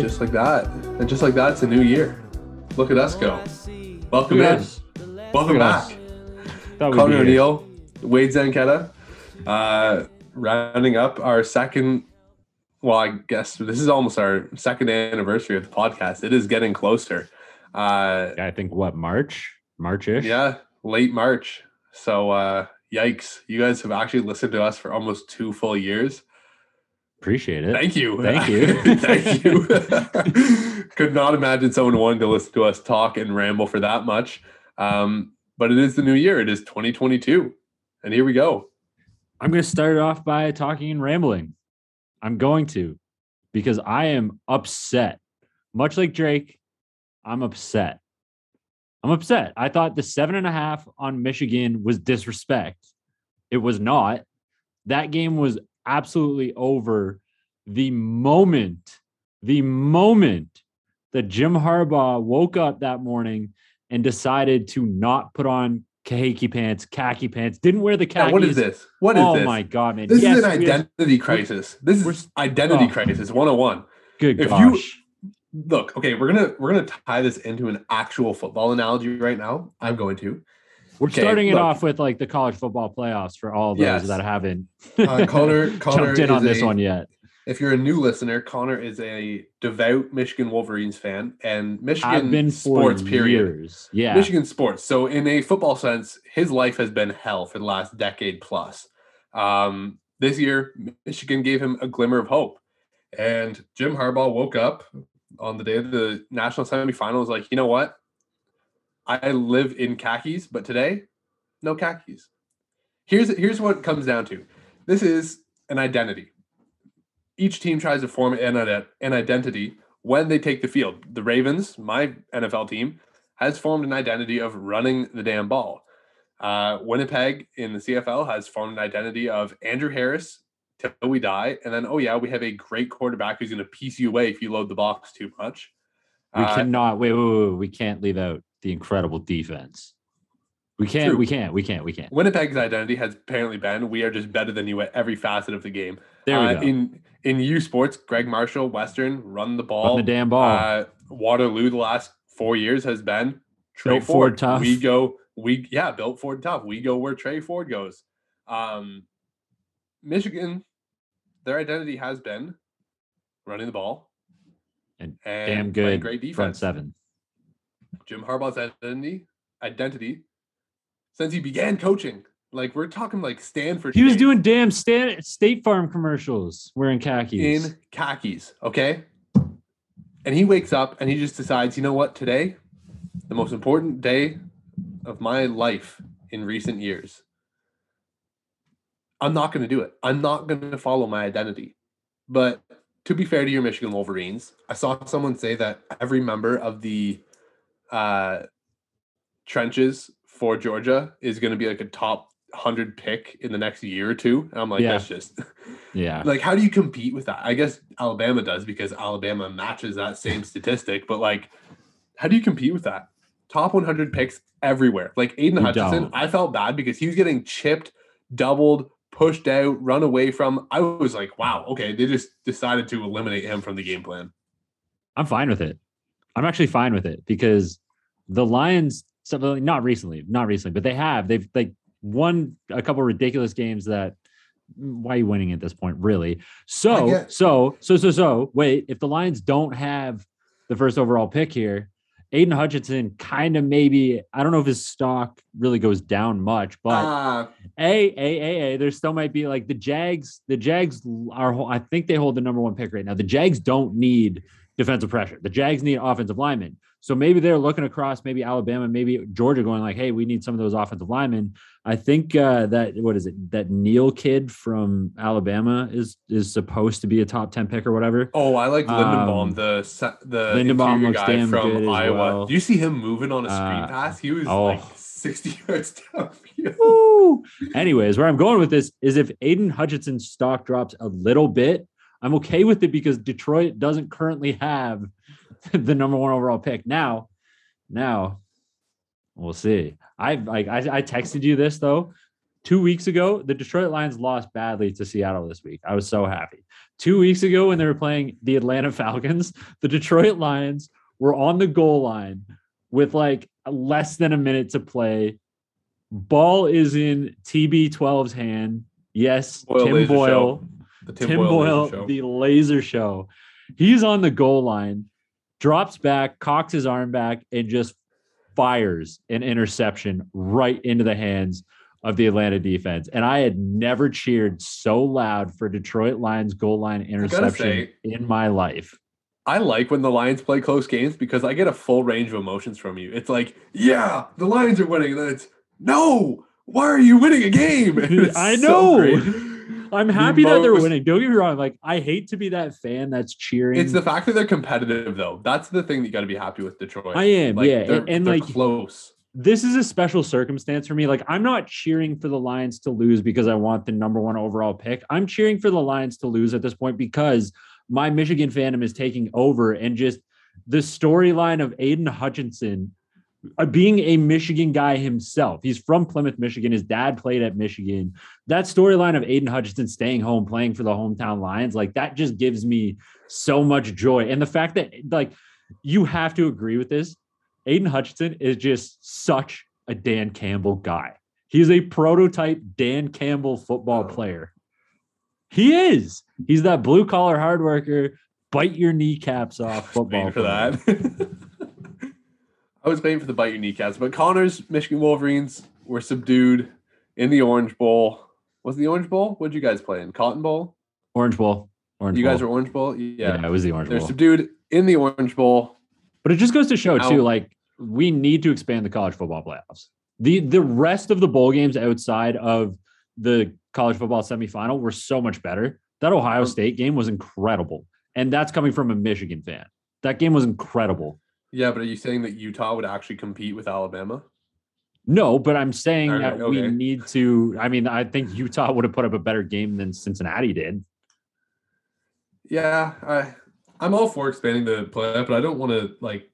Just like that. And just like that, it's a new year. Look at us go. Welcome in. us. Welcome back. Connor. O'Neill, Wade Zanketta, uh, rounding up our second. Well, I guess this is almost our second anniversary of the podcast. It is getting closer. Uh, I think what March, March-ish. yeah, late March. So, uh, yikes! You guys have actually listened to us for almost two full years. Appreciate it. Thank you. Thank you. Thank you. Could not imagine someone wanting to listen to us talk and ramble for that much. Um, but it is the new year. It is 2022. And here we go. I'm going to start it off by talking and rambling. I'm going to because I am upset. Much like Drake, I'm upset. I'm upset. I thought the seven and a half on Michigan was disrespect. It was not. That game was absolutely over the moment, the moment that Jim Harbaugh woke up that morning and decided to not put on khaki pants, khaki pants, didn't wear the khakis. Yeah, what is this? What is oh this? my god, man! This Yes, is an we have- identity crisis. This is identity oh. crisis 101. Good if gosh. you- Look, okay, we're gonna we're gonna tie this into an actual football analogy right now. I'm going to. We're okay, starting it look. off with like the college football playoffs for all those Yes. that haven't Uh, Connor, Connor jumped in on this a- one yet. If you're a new listener, Connor is a devout Michigan Wolverines fan and Michigan been sports. Period. years. Yeah. Michigan sports. So, in a football sense, his life has been hell for the last decade plus. Um, this year, Michigan gave him a glimmer of hope. And Jim Harbaugh woke up on the day of the national semifinals, like, you know what? I live in khakis, but today, no khakis. Here's here's what it comes down to. This is an identity. Each team tries to form an, an identity when they take the field. The Ravens, my NFL team, has formed an identity of running the damn ball. Uh, Winnipeg in the CFL has formed an identity of Andrew Harris till we die, and then oh yeah, we have a great quarterback who's going to piece you away if you load the box too much. we Uh, cannot wait, wait, wait, wait, we can't leave out the incredible defense. We can't, True. we can't, we can't, we can't. Winnipeg's identity has apparently been we are just better than you at every facet of the game. There we Uh, go. In in U Sports, Greg Marshall, Western, run the ball. Run the damn ball. Uh, Waterloo the last four years has been Tre Built Ford Ford. tough. We go, we yeah, built Ford tough. We go where Tre Ford goes. Um, Michigan, their identity has been running the ball And and Damn good great defense. front seven. Jim Harbaugh's identity identity since he began coaching. Like we're talking like Stanford. He was days. doing damn Stan- State Farm commercials wearing khakis. in khakis. Okay. And he wakes up and he just decides, you know what, today, the most important day of my life in recent years, I'm not going to do it. I'm not going to follow my identity. But to be fair to your Michigan Wolverines, I saw someone say that every member of the uh, trenches for Georgia is going to be like a top 100 pick in the next year or two. And I'm like, Yeah. that's just yeah. like how do you compete with that i guess alabama does because alabama matches that same statistic but like how do you compete with that top 100 picks everywhere like aidan You hutchinson don't. i felt bad because he was getting chipped doubled pushed out run away from i was like wow okay they just decided to eliminate him from the game plan I'm fine with it. I'm actually fine with it because the Lions, not recently, not recently, but they have. They've like won a couple ridiculous games that. Why are you winning at this point, really? So, get- so, so, so, so. Wait, if the Lions don't have the first overall pick here, Aidan Hutchinson kind of maybe. I don't know if his stock really goes down much, but uh, a, a, a, a. There still might be like the Jags. The Jags are. I think they hold the number one pick right now. The Jags don't need defensive pressure. The Jags need offensive linemen. So maybe they're looking across, maybe Alabama, maybe Georgia, going like, "Hey, we need some of those offensive linemen." I think uh, that what is it? That Neal kid from Alabama is is supposed to be a top ten pick or whatever. oh i like linderbaum Um, the the Linderbaum guy damn from iowa well. do you see him moving on a screen Uh, pass he was oh. like 60 yards downfield Anyways, where I'm going with this is if Aidan Hutchinson's stock drops a little bit, I'm okay with it because Detroit doesn't currently have the number one overall pick. Now, now we'll see. I like I, I texted you this though. Two weeks ago, the Detroit Lions lost badly to Seattle this week. I was so happy. Two weeks ago, when they were playing the Atlanta Falcons, the Detroit Lions were on the goal line with like less than a minute to play. Ball is in TB12's hand. Yes, Boyle Tim Boyle. The Tim, Boyle, laser the laser show. He's on the goal line, drops back, cocks his arm back, and just fires an interception right into the hands of the Atlanta defense. And I had never cheered so loud for Detroit Lions goal line interception say- in my life. I like when the Lions play close games because I get a full range of emotions from you. It's like, yeah, the Lions are winning. And then it's, no, why are you winning a game? I so know. great. I'm happy that they're most- winning. Don't get me wrong. Like, I hate to be that fan that's cheering. It's the fact that they're competitive, though. That's the thing that you got to be happy with Detroit. I am, Like, yeah. they're, And, and like, close. this is a special circumstance for me. Like, I'm not cheering for the Lions to lose because I want the number one overall pick. I'm cheering for the Lions to lose at this point because my Michigan fandom is taking over and just the storyline of Aidan Hutchinson Uh, being a Michigan guy himself. He's from Plymouth, Michigan. His dad played at Michigan. That storyline of Aidan Hutchinson staying home, playing for the hometown Lions, like that just gives me so much joy. And the fact that, like, you have to agree with this. Aidan Hutchinson is just such a Dan Campbell guy. He's a prototype Dan Campbell football player. He is. He's that blue collar hard worker, bite your kneecaps off football. For that. I was waiting for the bite your kneecaps, but Connor's Michigan Wolverines were subdued in the Orange Bowl. Was the Orange Bowl? What did you guys play in? Cotton Bowl? Orange Bowl. Orange you Bowl. guys were Orange Bowl? yeah. Yeah. it was the Orange Bowl. They're subdued in the Orange Bowl. But it just goes to show Now- too, like we need to expand the college football playoffs. The the rest of the bowl games outside of the college football semifinal were so much better. That Ohio State game was incredible. And that's coming from a Michigan fan. That game was incredible. Yeah, but are you saying that Utah would actually compete with Alabama? No, but I'm saying Okay, that we need to. I mean, I think Utah would have put up a better game than Cincinnati did. Yeah, I I'm all for expanding the playoff, but I don't want to like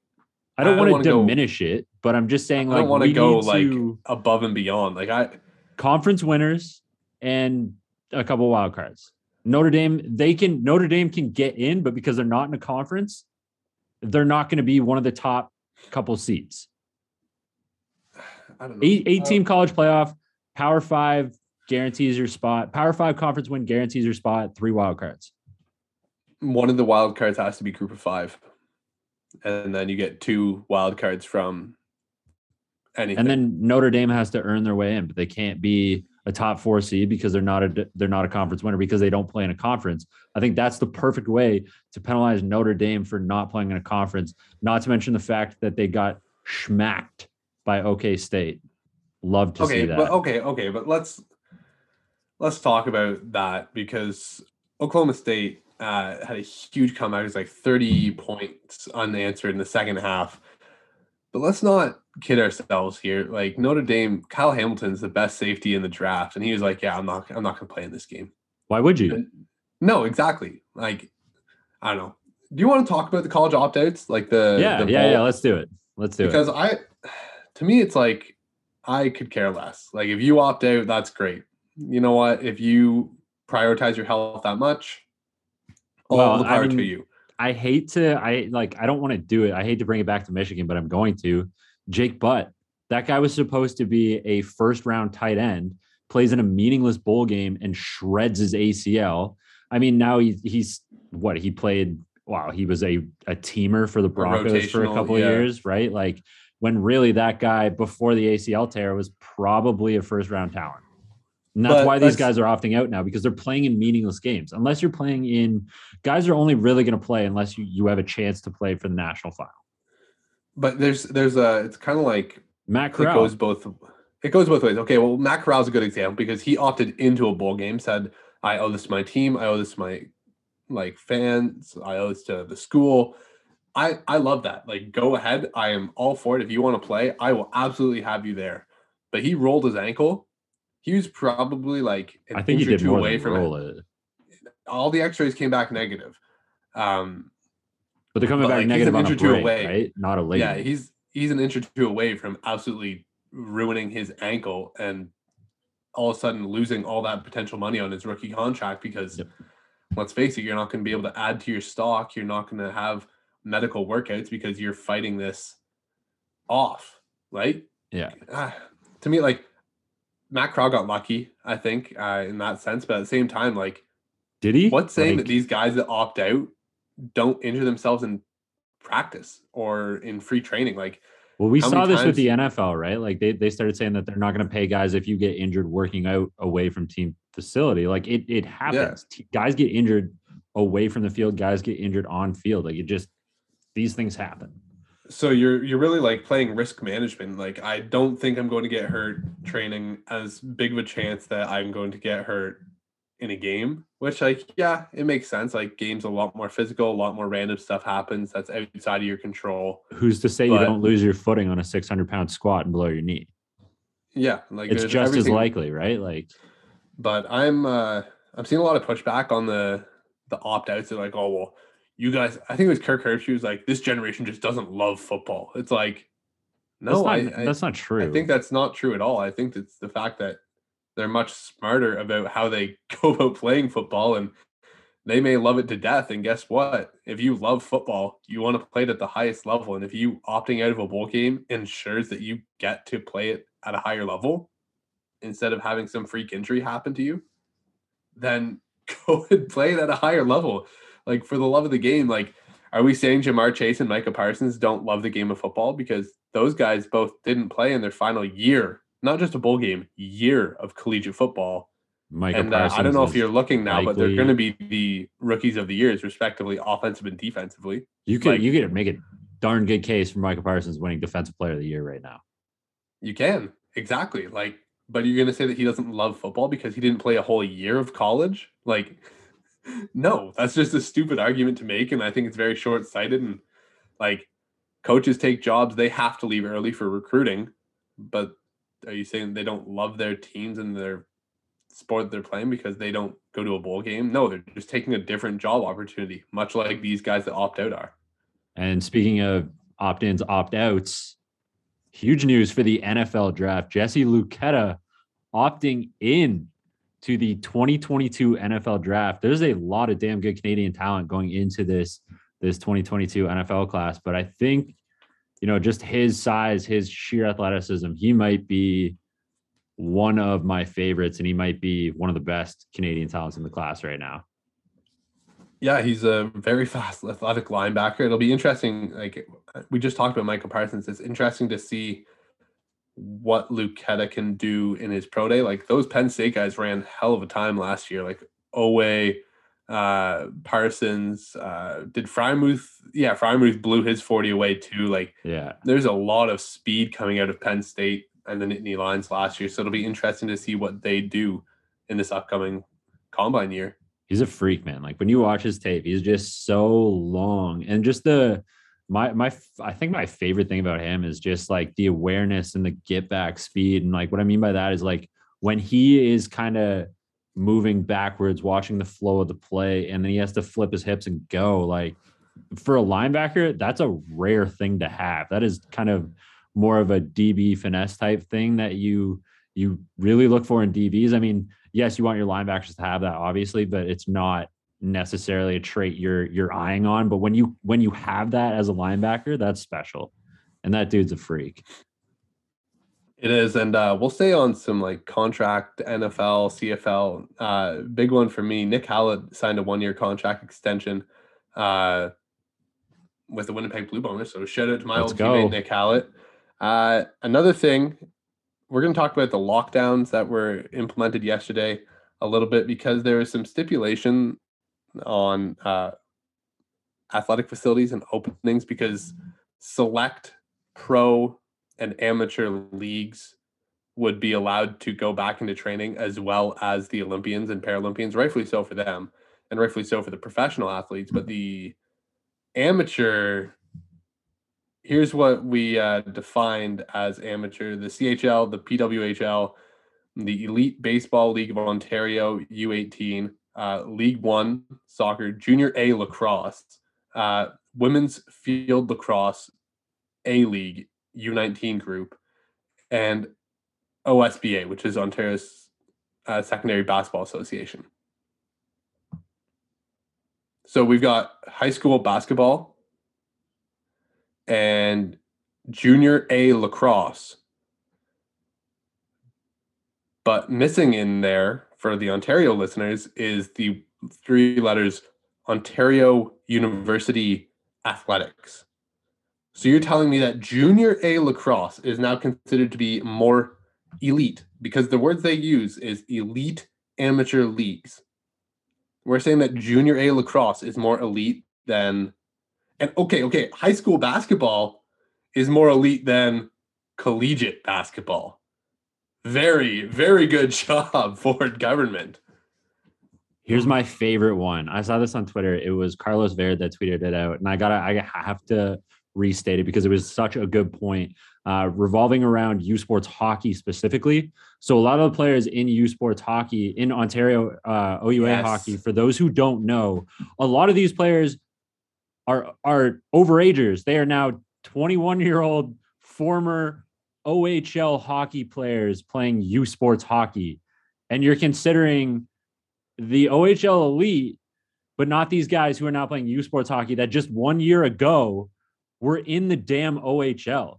I don't don't want to go- diminish it, but I'm just saying I like don't want to go like above and beyond. Like I conference winners and a couple wild cards. Notre Dame, they can Notre Dame can get in, but because they're not in a conference, they're not going to be one of the top couple seats. I don't know. Eight, eight Uh, team college playoff, Power Five guarantees your spot. Power Five conference win guarantees your spot. Three wild cards. one of the wild cards has to be group of five, and then you get two wild cards from anything. And then Notre Dame has to earn their way in, but they can't be a top four seed because they're not a they're not a conference winner because they don't play in a conference. I think that's the perfect way to penalize Notre Dame for not playing in a conference. Not to mention the fact that they got smacked by OK State. Love to okay, see that. but okay, okay, but let's let's talk about that because Oklahoma State uh, had a huge comeback. It was like thirty points unanswered in the second half. But let's not kid ourselves here. Like Notre Dame, Kyle Hamilton's the best safety in the draft, and he was like, "Yeah, I'm not, I'm not going to play in this game." Why would you? No, exactly. Like, I don't know. Do you want to talk about the college opt outs? Like the yeah, the yeah, bowl? yeah. Let's do it. Let's do because it. Because I, to me, it's like I could care less. Like if you opt out, that's great. You know what? If you prioritize your health that much, all Well, the I power to you. I hate to I like I don't want to do it. I hate to bring it back to Michigan, but I'm going to. Jake Butt. That guy was supposed to be a first round tight end, plays in a meaningless bowl game and shreds his ACL. I mean, now he's he's what he played. Wow, he was a a teamer for the Broncos for a couple yeah. years, right? Like when really that guy before the ACL tear was probably a first round talent. And that's But why these guys are opting out now because they're playing in meaningless games. Unless you're playing in guys are only really going to play unless you, you have a chance to play for the national final. But there's there's a it's kind of like Matt it goes both it goes both ways. Okay, well Matt Corral's a good example because he opted into a bowl game, said, I owe this to my team, I owe this to my like fans, I owe this to the school. I I love that. Like go ahead. I am all for it. If you want to play, I will absolutely have you there. But he rolled his ankle. He was probably like an I think inch or two away from it. it. All the x-rays came back negative. Um But they're coming But, back like, negative an inch or two break, away. right? Not a late. yeah, he's he's an inch or two away from absolutely ruining his ankle and all of a sudden losing all that potential money on his rookie contract because Yep. let's face it, you're not going to be able to add to your stock. You're not going to have medical workouts because you're fighting this off, right? Yeah. Ah, to me, like Matt Corral got lucky, I think, uh, in that sense. But at the same time, like, Did he? what's saying Like, that these guys that opt out don't injure themselves in practice or in free training? Like, Well, we saw this with the NFL, right? Like they, they started saying that they're not going to pay guys if you get injured working out away from team facility. Like it it happens. T- Guys get injured away from the field. Guys get injured on field. Like it just these things happen. So you're you're really like playing risk management. Like, I don't think I'm going to get hurt training as big of a chance that I'm going to get hurt in a game. Which, like, yeah, it makes sense. Like, games a lot more physical, a lot more random stuff happens that's outside of your control. Who's to say you don't lose your footing on a 600 pound squat and below your knee? Yeah, like It's there's just as likely, right? Like but I'm uh I'm seeing a lot of pushback on the the opt outs. They're like, oh well, you guys. I think it was Kirk Herbstreit was like, this generation just doesn't love football. It's like, no, that's not, I, that's not true. I think that's not true at all. I think it's the fact that they're much smarter about how they go about playing football, and they may love it to death. And guess what? If you love football, you want to play it at the highest level, and if you opting out of a bowl game ensures that you get to play it at a higher level instead of having some freak injury happen to you, then go and play it at a higher level. Like for the love of the game, like are we saying Ja'Marr Chase and Micah Parsons don't love the game of football because those guys both didn't play in their final year, not just a bowl game, year of collegiate football. Micah and uh, I don't know if you're looking now, but they're going to be the rookies of the years, respectively, offensive and defensively. you could like- you could make a darn good case for Micah Parsons winning defensive player of the year right now. You can exactly like, but you're going to say that he doesn't love football because he didn't play a whole year of college? Like, no, that's just a stupid argument to make, and I think it's very short sighted. And like, coaches take jobs; they have to leave early for recruiting. But are you saying they don't love their teams and their sport they're playing because they don't go to a bowl game? No, they're just taking a different job opportunity, much like these guys that opt out are. And speaking of opt-ins, opt-outs, huge news for the NFL draft. Jesse Luketa opting in to the 2022 NFL draft. There's a lot of damn good Canadian talent going into this this 2022 NFL class, but I think you know just his size, his sheer athleticism, he might be one of my favorites and he might be one of the best Canadian talents in the class right now. Yeah, he's a very fast, athletic linebacker. It'll be interesting. Like we just talked about Michael Parsons. It's interesting to see what Luketa can do in his pro day. Like those Penn State guys ran hell of a time last year. Like Oweh, uh, Parsons, uh, did Freiermuth? Yeah, Freiermuth blew his 40 away too. Like Yeah. there's a lot of speed coming out of Penn State and the Nittany Lions last year. So it'll be interesting to see what they do in this upcoming combine year. he's a freak man like when you watch his tape he's just so long and just the my my i think my favorite thing about him is just like the awareness and the get back speed and like what i mean by that is like when he is kind of moving backwards watching the flow of the play and then he has to flip his hips and go like for a linebacker that's a rare thing to have. That is kind of more of a db finesse type thing that you you really look for in dbs i mean yes, you want your linebackers to have that, obviously, but it's not necessarily a trait you're you're eyeing on. But when you when you have that as a linebacker, that's special. And that dude's a freak. It is, and uh, we'll stay on some like contract NFL, CFL. Uh, big one for me. Nick Hallett signed a one-year contract extension uh, with the Winnipeg Blue Bombers. So shout out to my Let's old go. teammate Nick Hallett. Uh, another thing, we're going to talk about the lockdowns that were implemented yesterday a little bit because there is some stipulation on uh, athletic facilities and openings because select pro and amateur leagues would be allowed to go back into training as well as the Olympians and Paralympians, rightfully so for them, and rightfully so for the professional athletes. But the amateur, here's what we uh, defined as amateur the CHL, the PWHL, the Elite Baseball League of Ontario, U18, uh, League One soccer, Junior A lacrosse, uh, Women's Field Lacrosse, A League, U19 group, and OSBA, which is Ontario's uh, Secondary Basketball Association. So we've got high school basketball and junior A lacrosse. But missing in there for the Ontario listeners is the three letters Ontario University Athletics. So you're telling me that junior A lacrosse is now considered to be more elite because the words they use is elite amateur leagues. We're saying that junior A lacrosse is more elite than and okay, okay, high school basketball is more elite than collegiate basketball. Very, very good job, Ford government. Here's my favorite one. I saw this on Twitter. It was Carlos Verde that tweeted it out, and I gotta, I have to restate it because it was such a good point. Uh, revolving around U Sports hockey specifically. So a lot of the players in U Sports hockey in Ontario uh, OUA yes. hockey, for those who don't know, a lot of these players are are overagers. They are now 21 year old former OHL hockey players playing U Sports hockey, and you're considering the OHL elite, but not these guys who are now playing U Sports hockey that just one year ago were in the damn OHL.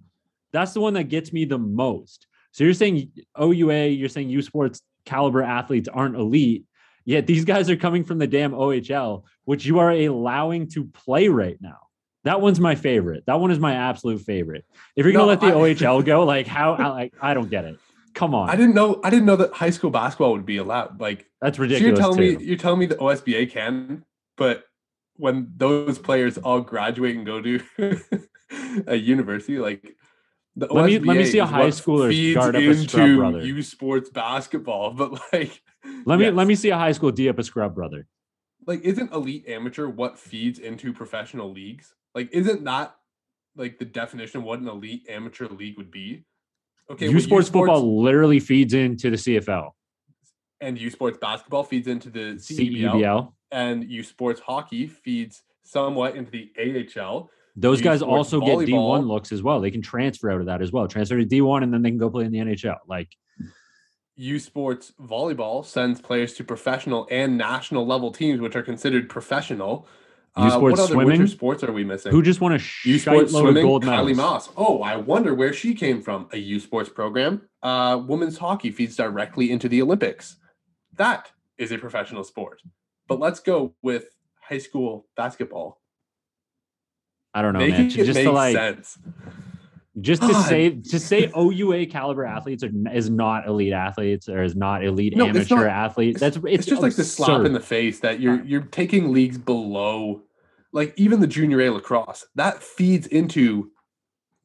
That's the one that gets me the most. So you're saying OUA, you're saying U Sports caliber athletes aren't elite, yet these guys are coming from the damn OHL, which you are allowing to play right now. That one's my favorite. That one is my absolute favorite. If you're gonna let the I, OHL go, like how, I, like I don't get it. Come on. I didn't know. I didn't know that high school basketball would be allowed. Like that's ridiculous. So you're telling too. me you're telling me the OSBA can, but when those players all graduate and go to a university, like the let me let me see a high schooler guard up a scrub brother. U sports basketball, but like let me let me see a high school D up a scrub brother. Like, isn't elite amateur what feeds into professional leagues? Like, isn't that like the definition of what an elite amateur league would be? Okay, U Sports football literally feeds into the CFL, and U Sports basketball feeds into the CEBL, CEBL. and U Sports hockey feeds somewhat into the AHL. Those guys also volleyball. get D1 looks as well. They can transfer out of that as well. Transfer to D1 and then they can go play in the NHL. Like U Sports volleyball sends players to professional and national level teams, which are considered professional. U uh, Sports uh, what other swimming. sports are we missing? Who just won a U Sports swimming? Gold Kylie Masse. Oh, I wonder where she came from. A U Sports program. Uh, women's hockey feeds directly into the Olympics. That is a professional sport. But let's go with high school basketball. I don't know, Making man. Just to like sense. Just to say, to say OUA caliber athletes are, is not elite athletes or is not elite no, amateur not, athletes. That's it's, it's just absurd. like the slap in the face that you're you're taking leagues below, like even the junior A lacrosse that feeds into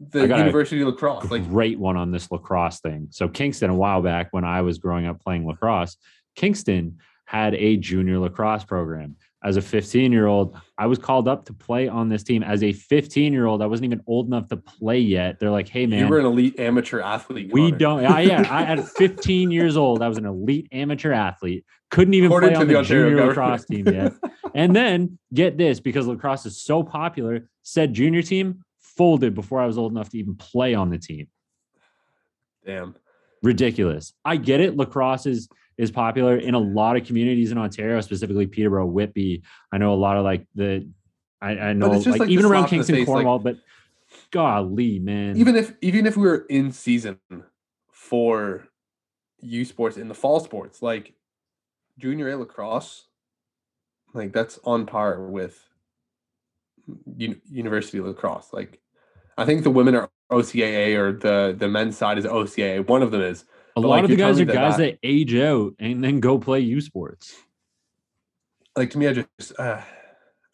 the University of lacrosse. Like great one on this lacrosse thing. So Kingston a while back when I was growing up playing lacrosse, Kingston had a junior lacrosse program as a 15 year old. I was called up to play on this team as a 15 year old. I wasn't even old enough to play yet. They're like, hey, man. You were an elite amateur athlete. We don't. yeah, yeah. I at 15 years old, I was an elite amateur athlete. Couldn't even According play on the, the junior government. lacrosse team yet. and then get this because lacrosse is so popular, said junior team folded before I was old enough to even play on the team. Damn. Ridiculous. I get it. Lacrosse is is popular in a lot of communities in Ontario, specifically Peterborough, Whitby. I know a lot of like the, I, I know like, like, even around Kingston, face, Cornwall, like, but golly, man. Even if even if we were in season for U sports in the fall sports, like junior A lacrosse, like that's on par with un- university lacrosse. Like I think the women are OCAA or the the men's side is OCAA. One of them is. A lot like, of the guys are guys that, that, age out and then go play U sports. Like to me, I just uh,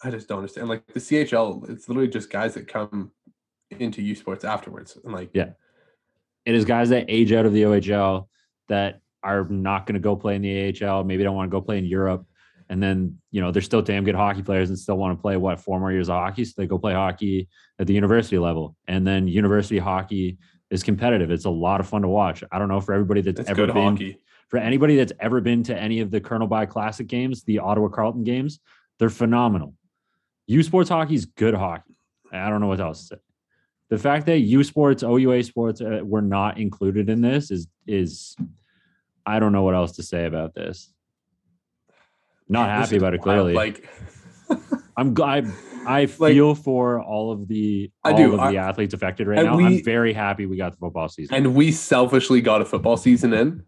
I just don't understand. Like the CHL, it's literally just guys that come into U sports afterwards. And like yeah, it is guys that age out of the OHL that are not going to go play in the AHL. Maybe don't want to go play in Europe. And then, you know, they're still damn good hockey players and still want to play what four more years of hockey. So they go play hockey at the university level. And then university hockey is competitive. It's a lot of fun to watch. I don't know for everybody that's, that's ever been hockey. for anybody that's ever been to any of the Colonel By Classic games, the Ottawa Carleton games, they're phenomenal. U Sports hockey is good hockey. I don't know what else to say. The fact that U Sports, OUA Sports uh, were not included in this is is I don't know what else to say about this. Not happy about it. wild. Clearly, Like, I'm I I Like- feel for all of the I all do. of I- the athletes affected right now. we- I'm very happy we got the football season. and we selfishly got a football season in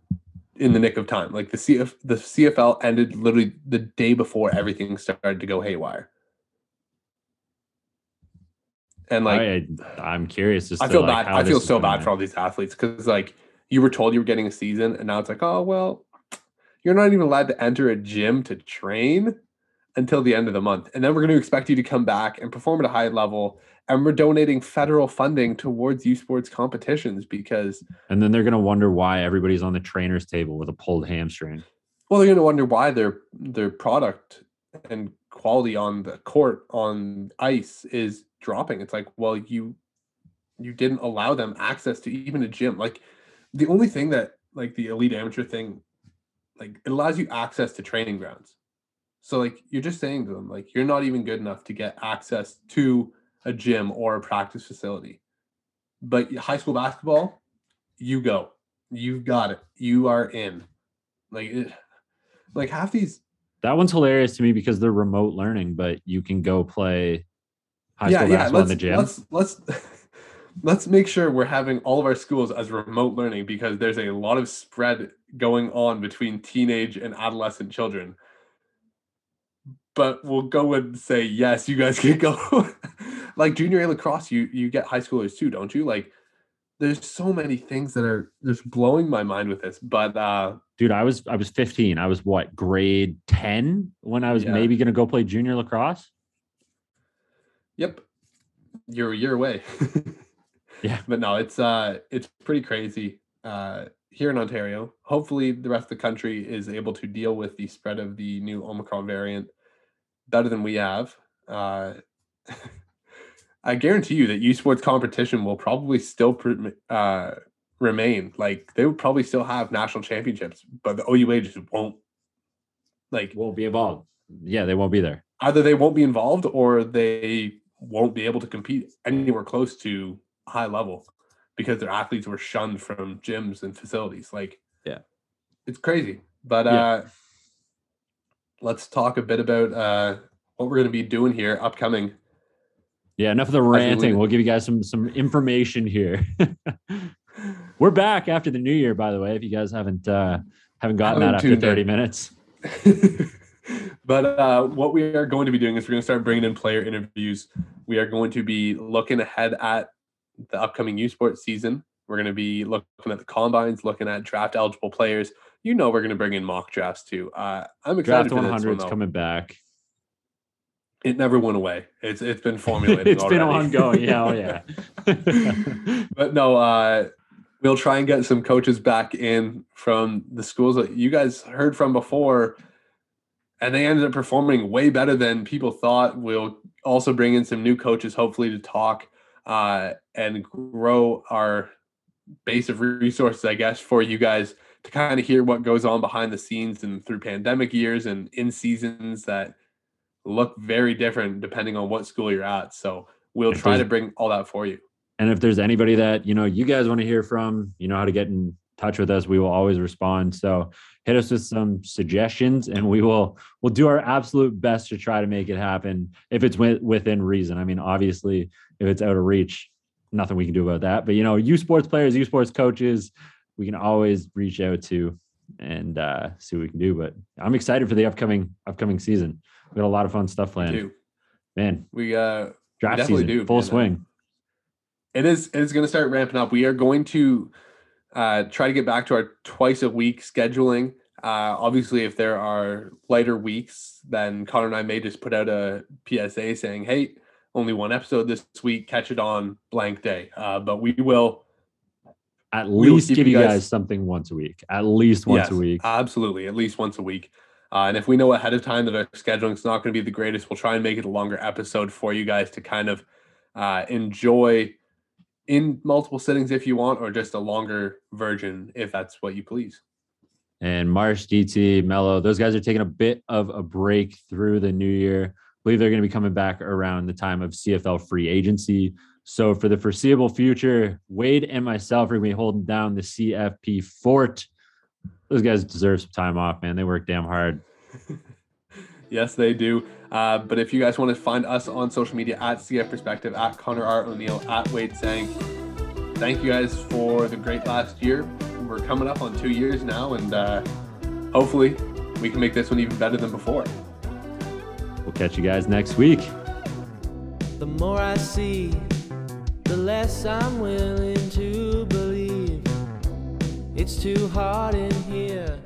in the nick of time. Like the CF, the CFL ended literally the day before everything started to go haywire. And like I, I'm curious. I to, feel like, bad. I feel so bad for all these athletes because like you were told you were getting a season, and now it's like, oh well, you're not even allowed to enter a gym to train until the end of the month, and then we're going to expect you to come back and perform at a high level. And we're donating federal funding towards U Sports competitions because, And then they're gonna wonder why everybody's on the trainer's table with a pulled hamstring. well, they're going to wonder why their their product and quality on the court on ice is dropping. It's like, well, you you didn't allow them access to even a gym. Like the only thing that like the elite amateur thing, like it allows you access to training grounds. So like you're just saying to them, like you're not even good enough to get access to a gym or a practice facility. But high school basketball, you go. You've got it. You are in. Like it, like half these That one's hilarious to me because they're remote learning, but you can go play high yeah, school yeah. basketball in the gym. let's let's let's make sure we're having all of our schools as remote learning because there's a lot of spread going on between teenage and adolescent children. But we'll go and say yes, you guys can go. like junior A lacrosse, you you get high schoolers too, don't you? Like there's so many things that are just blowing my mind with this. But uh Dude, I was I was 15. I was what grade 10 when I was Yeah. maybe gonna go play junior lacrosse. Yep. You're a year away. Yeah. But no, it's uh it's pretty crazy uh here in Ontario. Hopefully the rest of the country is able to deal with the spread of the new Omicron variant better than we have. Uh I guarantee you that U Sports competition will probably still pre- uh remain. Like they would probably still have national championships, but the OUA just won't like Won't be involved. Yeah, they won't be there. either they won't be involved or they won't be able to compete anywhere close to high level because their athletes were shunned from gyms and facilities like Yeah. it's crazy but Yeah. uh let's talk a bit about uh what we're going to be doing here upcoming Yeah, enough of the ranting. We'll give you guys some some information here. We're back after the new year, by the way. If you guys haven't uh haven't gotten Haven't that after in. 30 minutes. but uh, what we are going to be doing is we're going to start bringing in player interviews. We are going to be looking ahead at the upcoming U Sports season. We're going to be looking at the combines, looking at draft eligible players. You know, we're going to bring in mock drafts too. Uh, I'm excited Draft for 100 one. is coming back. It never went away. It's it's been formulated. it's been ongoing. Yeah, oh yeah. but no, uh, we'll try and get some coaches back in from the schools that you guys heard from before, and they ended up performing way better than people thought. We'll also bring in some new coaches, hopefully, to talk uh, and grow our base of resources, I guess, for you guys to kind of hear what goes on behind the scenes and through pandemic years and in seasons that look very different depending on what school you're at. So we'll try to bring all that for you. And if there's anybody that you know you guys want to hear from, you know how to get in touch with us. We will always respond. So hit us with some suggestions, and we will we'll do our absolute best to try to make it happen if it's within reason. I mean, obviously, if it's out of reach, nothing we can do about that. But you know, you sports players, you sports coaches, we can always reach out to and uh, see what we can do. But I'm excited for the upcoming upcoming season. We got a lot of fun stuff planned. Man, We uh draft definitely season, do, full man. swing. it is it is going to start ramping up. We are going to uh try to get back to our twice a week scheduling. Uh obviously if there are lighter weeks, then Connor and I may just put out a PSA saying, "Hey, only one episode this week, catch it on blank day." Uh but we will At We least give you guys- guys something once a week. At least once a week. Absolutely, at least once a week. Uh, and if we know ahead of time that our scheduling is not going to be the greatest, we'll try and make it a longer episode for you guys to kind of uh, enjoy in multiple settings if you want, or just a longer version if that's what you please. and Marsh, DT, Mello, those guys are taking a bit of a break through the new year. believe they're going to be coming back around the time of CFL free agency. So for the foreseeable future, Wade and myself are going to be holding down the CFP fort. those guys deserve some time off, man. They work damn hard. yes, they do. Uh, but if you guys want to find us on social media at CF Perspective, at Connor R. O'Neill, at Wade Sang, thank you guys for the great last year. We're coming up on two years now, and uh, hopefully we can make this one even better than before. We'll catch you guys next week. The more I see, the less I'm willing to believe. It's too hard in here